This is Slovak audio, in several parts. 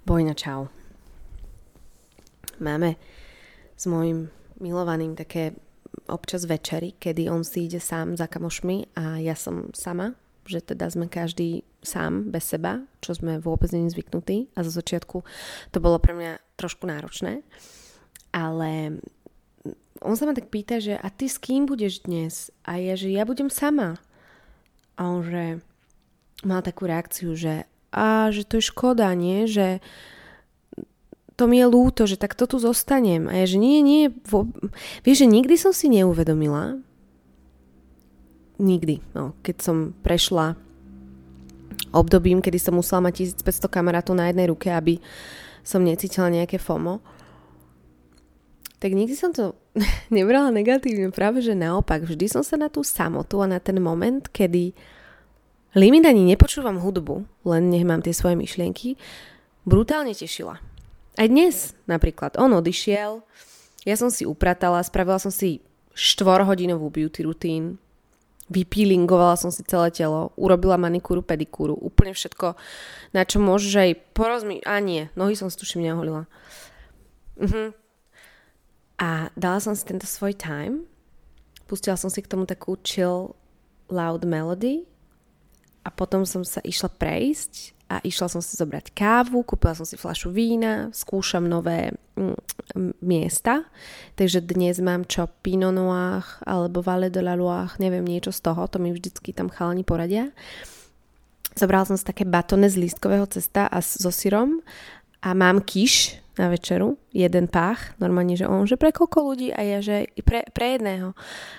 Bojna, čau. Máme s môjim milovaným také občas večery, kedy on si ide sám za kamošmi a ja som sama, že teda sme každý sám, bez seba, čo sme vôbec není zvyknutí a zo začiatku to bolo pre mňa trošku náročné. Ale on sa ma tak pýta, že a ty s kým budeš dnes? A ja, že ja budem sama. A on, že mal takú reakciu, že a že to je škoda, nie? Že to mi je lúto, že tak to tu zostanem. A ja, že nie, nie. Vo... Vieš, že nikdy som si neuvedomila, nikdy, no, keď som prešla obdobím, kedy som musela mať 1500 kamarátov na jednej ruke, aby som necítila nejaké FOMO, tak nikdy som to nebrala negatívne, práve že naopak. Vždy som sa na tú samotu a na ten moment, kedy Limit ani nepočúvam hudbu, len nech mám tie svoje myšlienky, brutálne tešila. Aj dnes napríklad. On odišiel, ja som si upratala, spravila som si 4-hodinovú beauty rutín, vypílingovala som si celé telo, urobila manikúru, pedikúru, úplne všetko, na čo môžeš aj porozmýšľať. A nie, nohy som si tuším neoholila. Uh-huh. A dala som si tento svoj time, pustila som si k tomu takú chill loud melody a potom som sa išla prejsť a išla som si zobrať kávu, kúpila som si flašu vína, skúšam nové mm, miesta, takže dnes mám čo Pinot Noir alebo Valle de la Loire, neviem niečo z toho, to mi vždycky tam chalani poradia. Zobrala som si také batone z lístkového cesta a so syrom a mám kiš na večeru, jeden pách, normálne, že on, že pre koľko ľudí a ja, že pre, pre jedného.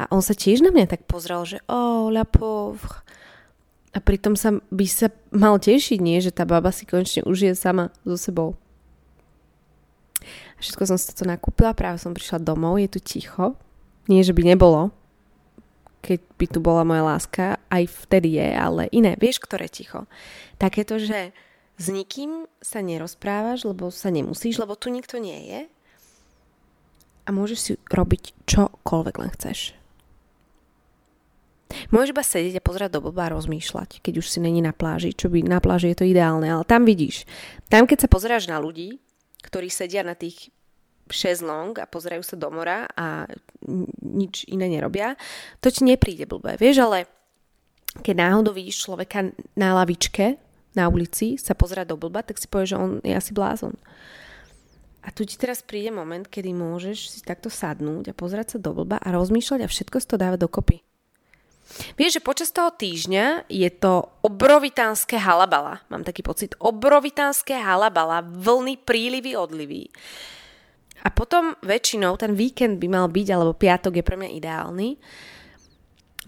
A on sa tiež na mňa tak pozrel, že oh, la pauvre, a pritom sa by sa mal tešiť, nie? Že tá baba si konečne užije sama so sebou. A všetko som si to nakúpila, práve som prišla domov, je tu ticho. Nie, že by nebolo, keď by tu bola moja láska, aj vtedy je, ale iné. Vieš, ktoré ticho? Takéto, že s nikým sa nerozprávaš, lebo sa nemusíš, lebo tu nikto nie je. A môžeš si robiť čokoľvek len chceš. Môžeš iba sedieť a pozerať do blba a rozmýšľať, keď už si není na pláži, čo by na pláži je to ideálne, ale tam vidíš. Tam, keď sa pozeráš na ľudí, ktorí sedia na tých šezlong a pozerajú sa do mora a nič iné nerobia, to ti nepríde blbé. Vieš, ale keď náhodou vidíš človeka na lavičke na ulici sa pozerať do blba, tak si povieš, že on je asi blázon. A tu ti teraz príde moment, kedy môžeš si takto sadnúť a pozerať sa do blba a rozmýšľať a všetko si to dáva dokopy. Vieš, že počas toho týždňa je to obrovitánske halabala. Mám taký pocit. Obrovitánske halabala, vlny, prílivy, odlivy. A potom väčšinou ten víkend by mal byť, alebo piatok je pre mňa ideálny,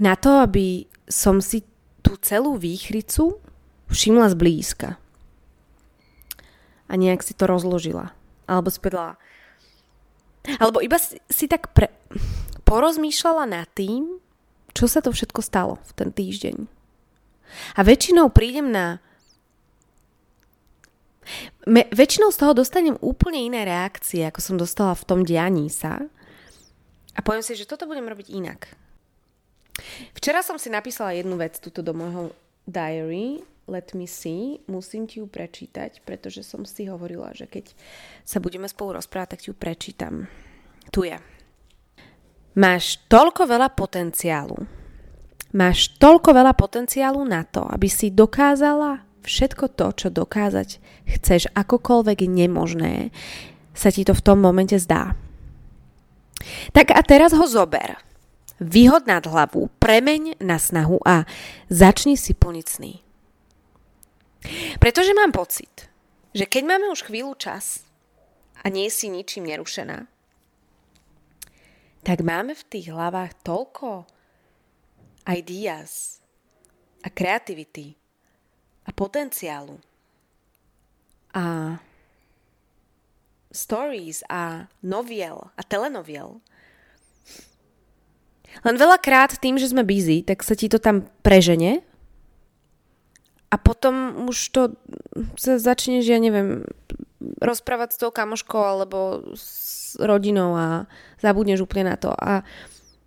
na to, aby som si tú celú výchricu všimla zblízka. A nejak si to rozložila. Alebo spedla. Alebo iba si, si tak pre, porozmýšľala nad tým, čo sa to všetko stalo v ten týždeň. A väčšinou prídem na... Me, väčšinou z toho dostanem úplne iné reakcie, ako som dostala v tom dianí sa. A poviem si, že toto budem robiť inak. Včera som si napísala jednu vec tuto do môjho diary. Let me see. Musím ti ju prečítať, pretože som si hovorila, že keď sa budeme spolu rozprávať, tak ti ju prečítam. Tu je. Máš toľko veľa potenciálu. Máš toľko veľa potenciálu na to, aby si dokázala všetko to, čo dokázať chceš, akokoľvek nemožné, sa ti to v tom momente zdá. Tak a teraz ho zober. Vyhod nad hlavu, premeň na snahu a začni si plniť sny. Pretože mám pocit, že keď máme už chvíľu čas a nie si ničím nerušená, tak máme v tých hlavách toľko ideas a kreativity a potenciálu a stories a noviel a telenoviel. Len veľakrát tým, že sme busy, tak sa ti to tam prežene a potom už to sa začneš, ja neviem, rozprávať s tou kamoškou alebo s rodinou a zabudneš úplne na to. A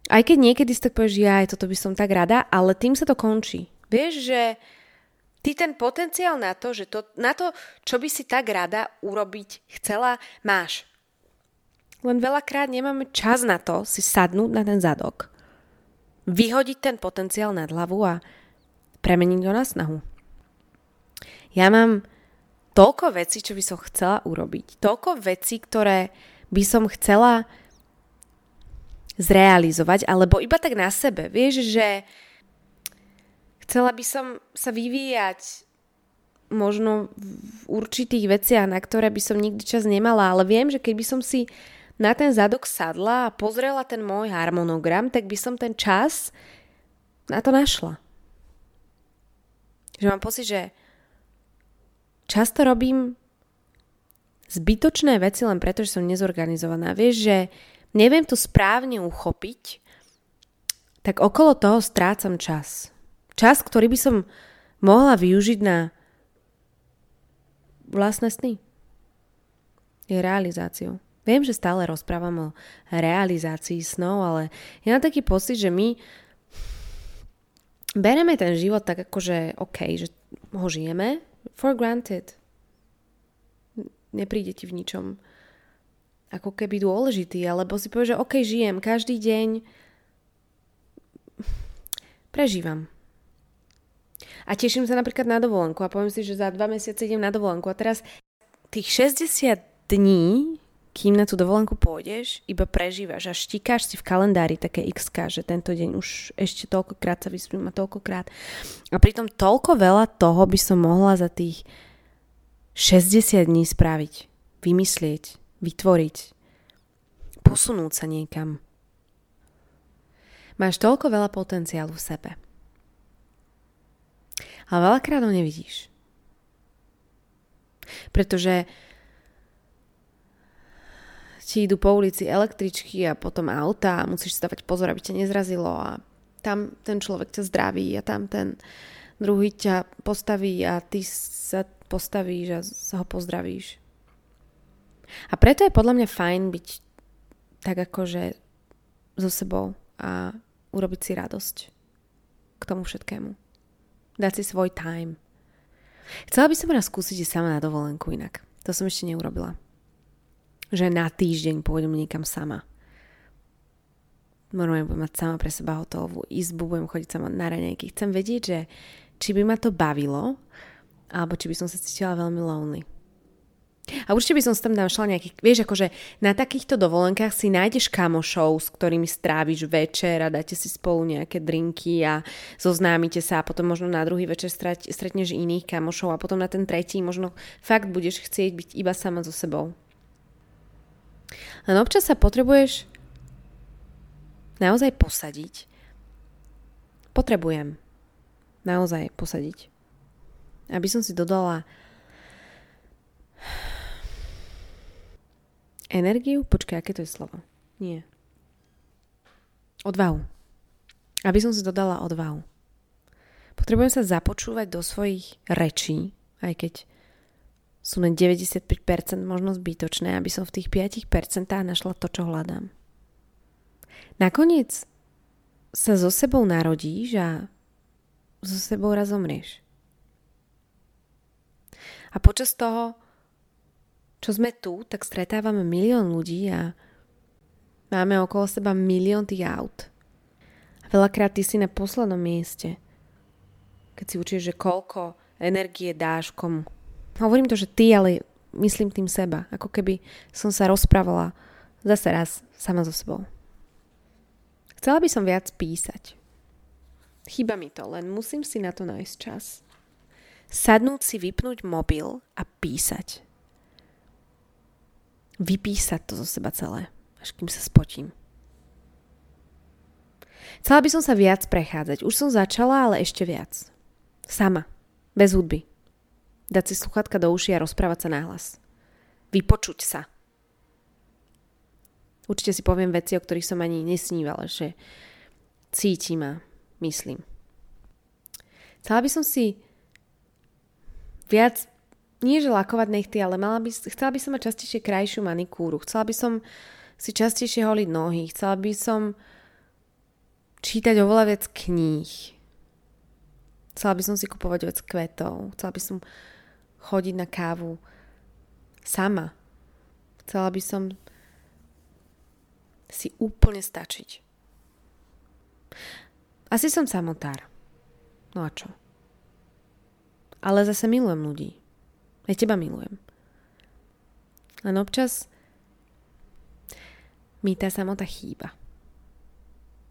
aj keď niekedy si tak povieš, ja toto by som tak rada, ale tým sa to končí. Vieš, že ty ten potenciál na to, že to, na to, čo by si tak rada urobiť chcela, máš. Len veľakrát nemáme čas na to si sadnúť na ten zadok, vyhodiť ten potenciál nad hlavu a premeniť ho na snahu. Ja mám toľko vecí, čo by som chcela urobiť. Toľko vecí, ktoré by som chcela zrealizovať, alebo iba tak na sebe. Vieš, že chcela by som sa vyvíjať možno v určitých veciach, na ktoré by som nikdy čas nemala, ale viem, že keď by som si na ten zadok sadla a pozrela ten môj harmonogram, tak by som ten čas na to našla. Že mám pocit, že často robím zbytočné veci len preto, že som nezorganizovaná. Vieš, že neviem to správne uchopiť, tak okolo toho strácam čas. Čas, ktorý by som mohla využiť na vlastné sny. Je realizáciou. Viem, že stále rozprávam o realizácii snov, ale ja mám taký pocit, že my bereme ten život tak ako, OK, že ho žijeme for granted. Nepríde ti v ničom ako keby dôležitý, alebo si povieš, že OK, žijem každý deň, prežívam. A teším sa napríklad na dovolenku a poviem si, že za dva mesiace idem na dovolenku a teraz tých 60 dní kým na tú dovolenku pôjdeš, iba prežívaš a štíkáš si v kalendári také x že tento deň už ešte toľkokrát sa vyspím a toľkokrát. A pritom toľko veľa toho by som mohla za tých 60 dní spraviť, vymyslieť, vytvoriť, posunúť sa niekam. Máš toľko veľa potenciálu v sebe. Ale veľakrát ho nevidíš. Pretože ti idú po ulici električky a potom auta a musíš stavať pozor, aby ťa nezrazilo a tam ten človek ťa zdraví a tam ten druhý ťa postaví a ty sa postavíš a sa ho pozdravíš. A preto je podľa mňa fajn byť tak akože so sebou a urobiť si radosť k tomu všetkému. Dať si svoj time. Chcela by som raz skúsiť sama na dovolenku inak. To som ešte neurobila že na týždeň pôjdem niekam sama. Normálne budem mať sama pre seba hotovú izbu, budem chodiť sama na raňajky. Chcem vedieť, že či by ma to bavilo, alebo či by som sa cítila veľmi lonely. A určite by som si tam našla nejakých, vieš, akože na takýchto dovolenkách si nájdeš kamošov, s ktorými stráviš večer a dáte si spolu nejaké drinky a zoznámite sa a potom možno na druhý večer stretneš iných kamošov a potom na ten tretí možno fakt budeš chcieť byť iba sama so sebou. Len občas sa potrebuješ naozaj posadiť. Potrebujem naozaj posadiť. Aby som si dodala energiu. Počkaj, aké to je slovo? Nie. Odvahu. Aby som si dodala odvahu. Potrebujem sa započúvať do svojich rečí, aj keď sú len 95% možno zbytočné, aby som v tých 5% našla to, čo hľadám. Nakoniec sa so sebou narodíš a so sebou raz zomrieš. A počas toho, čo sme tu, tak stretávame milión ľudí a máme okolo seba milión tých aut. A veľakrát ty si na poslednom mieste. Keď si učíš, že koľko energie dáš komu Hovorím to, že ty, ale myslím tým seba. Ako keby som sa rozprávala zase raz sama so sebou. Chcela by som viac písať. Chyba mi to, len musím si na to nájsť čas. Sadnúť si, vypnúť mobil a písať. Vypísať to zo seba celé, až kým sa spotím. Chcela by som sa viac prechádzať. Už som začala, ale ešte viac. Sama. Bez hudby. Dať si sluchatka do uši a rozprávať sa nahlas. Vypočuť sa. Určite si poviem veci, o ktorých som ani nesnívala, že cítim a myslím. Chcela by som si viac, nie že lakovať nechty, ale mala by, chcela by som mať častejšie krajšiu manikúru. Chcela by som si častejšie holiť nohy. Chcela by som čítať oveľa viac kníh. Chcela by som si kupovať vec kvetov. Chcela by som chodiť na kávu sama. Chcela by som si úplne stačiť. Asi som samotár. No a čo? Ale zase milujem ľudí. Aj teba milujem. Len občas mi tá samota chýba.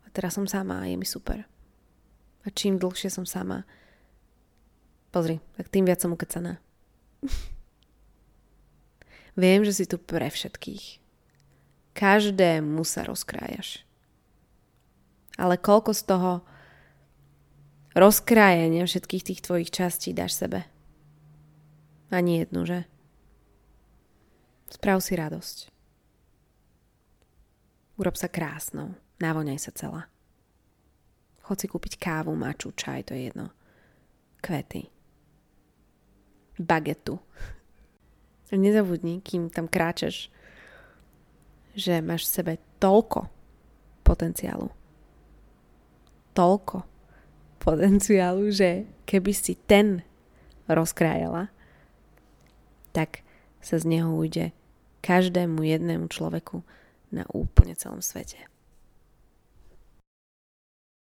A teraz som sama a je mi super. A čím dlhšie som sama, pozri, tak tým viac som ukecaná. Viem, že si tu pre všetkých. Každému sa rozkrájaš. Ale koľko z toho rozkrájania všetkých tých tvojich častí dáš sebe? Ani jednu, že? Sprav si radosť. Urob sa krásnou. Navoňaj sa celá. Chod si kúpiť kávu, maču, čaj, to je jedno. Kvety. Bagetu. Nezabudni, kým tam kráčaš, že máš v sebe toľko potenciálu. Toľko potenciálu, že keby si ten rozkrájala, tak sa z neho ujde každému jednému človeku na úplne celom svete.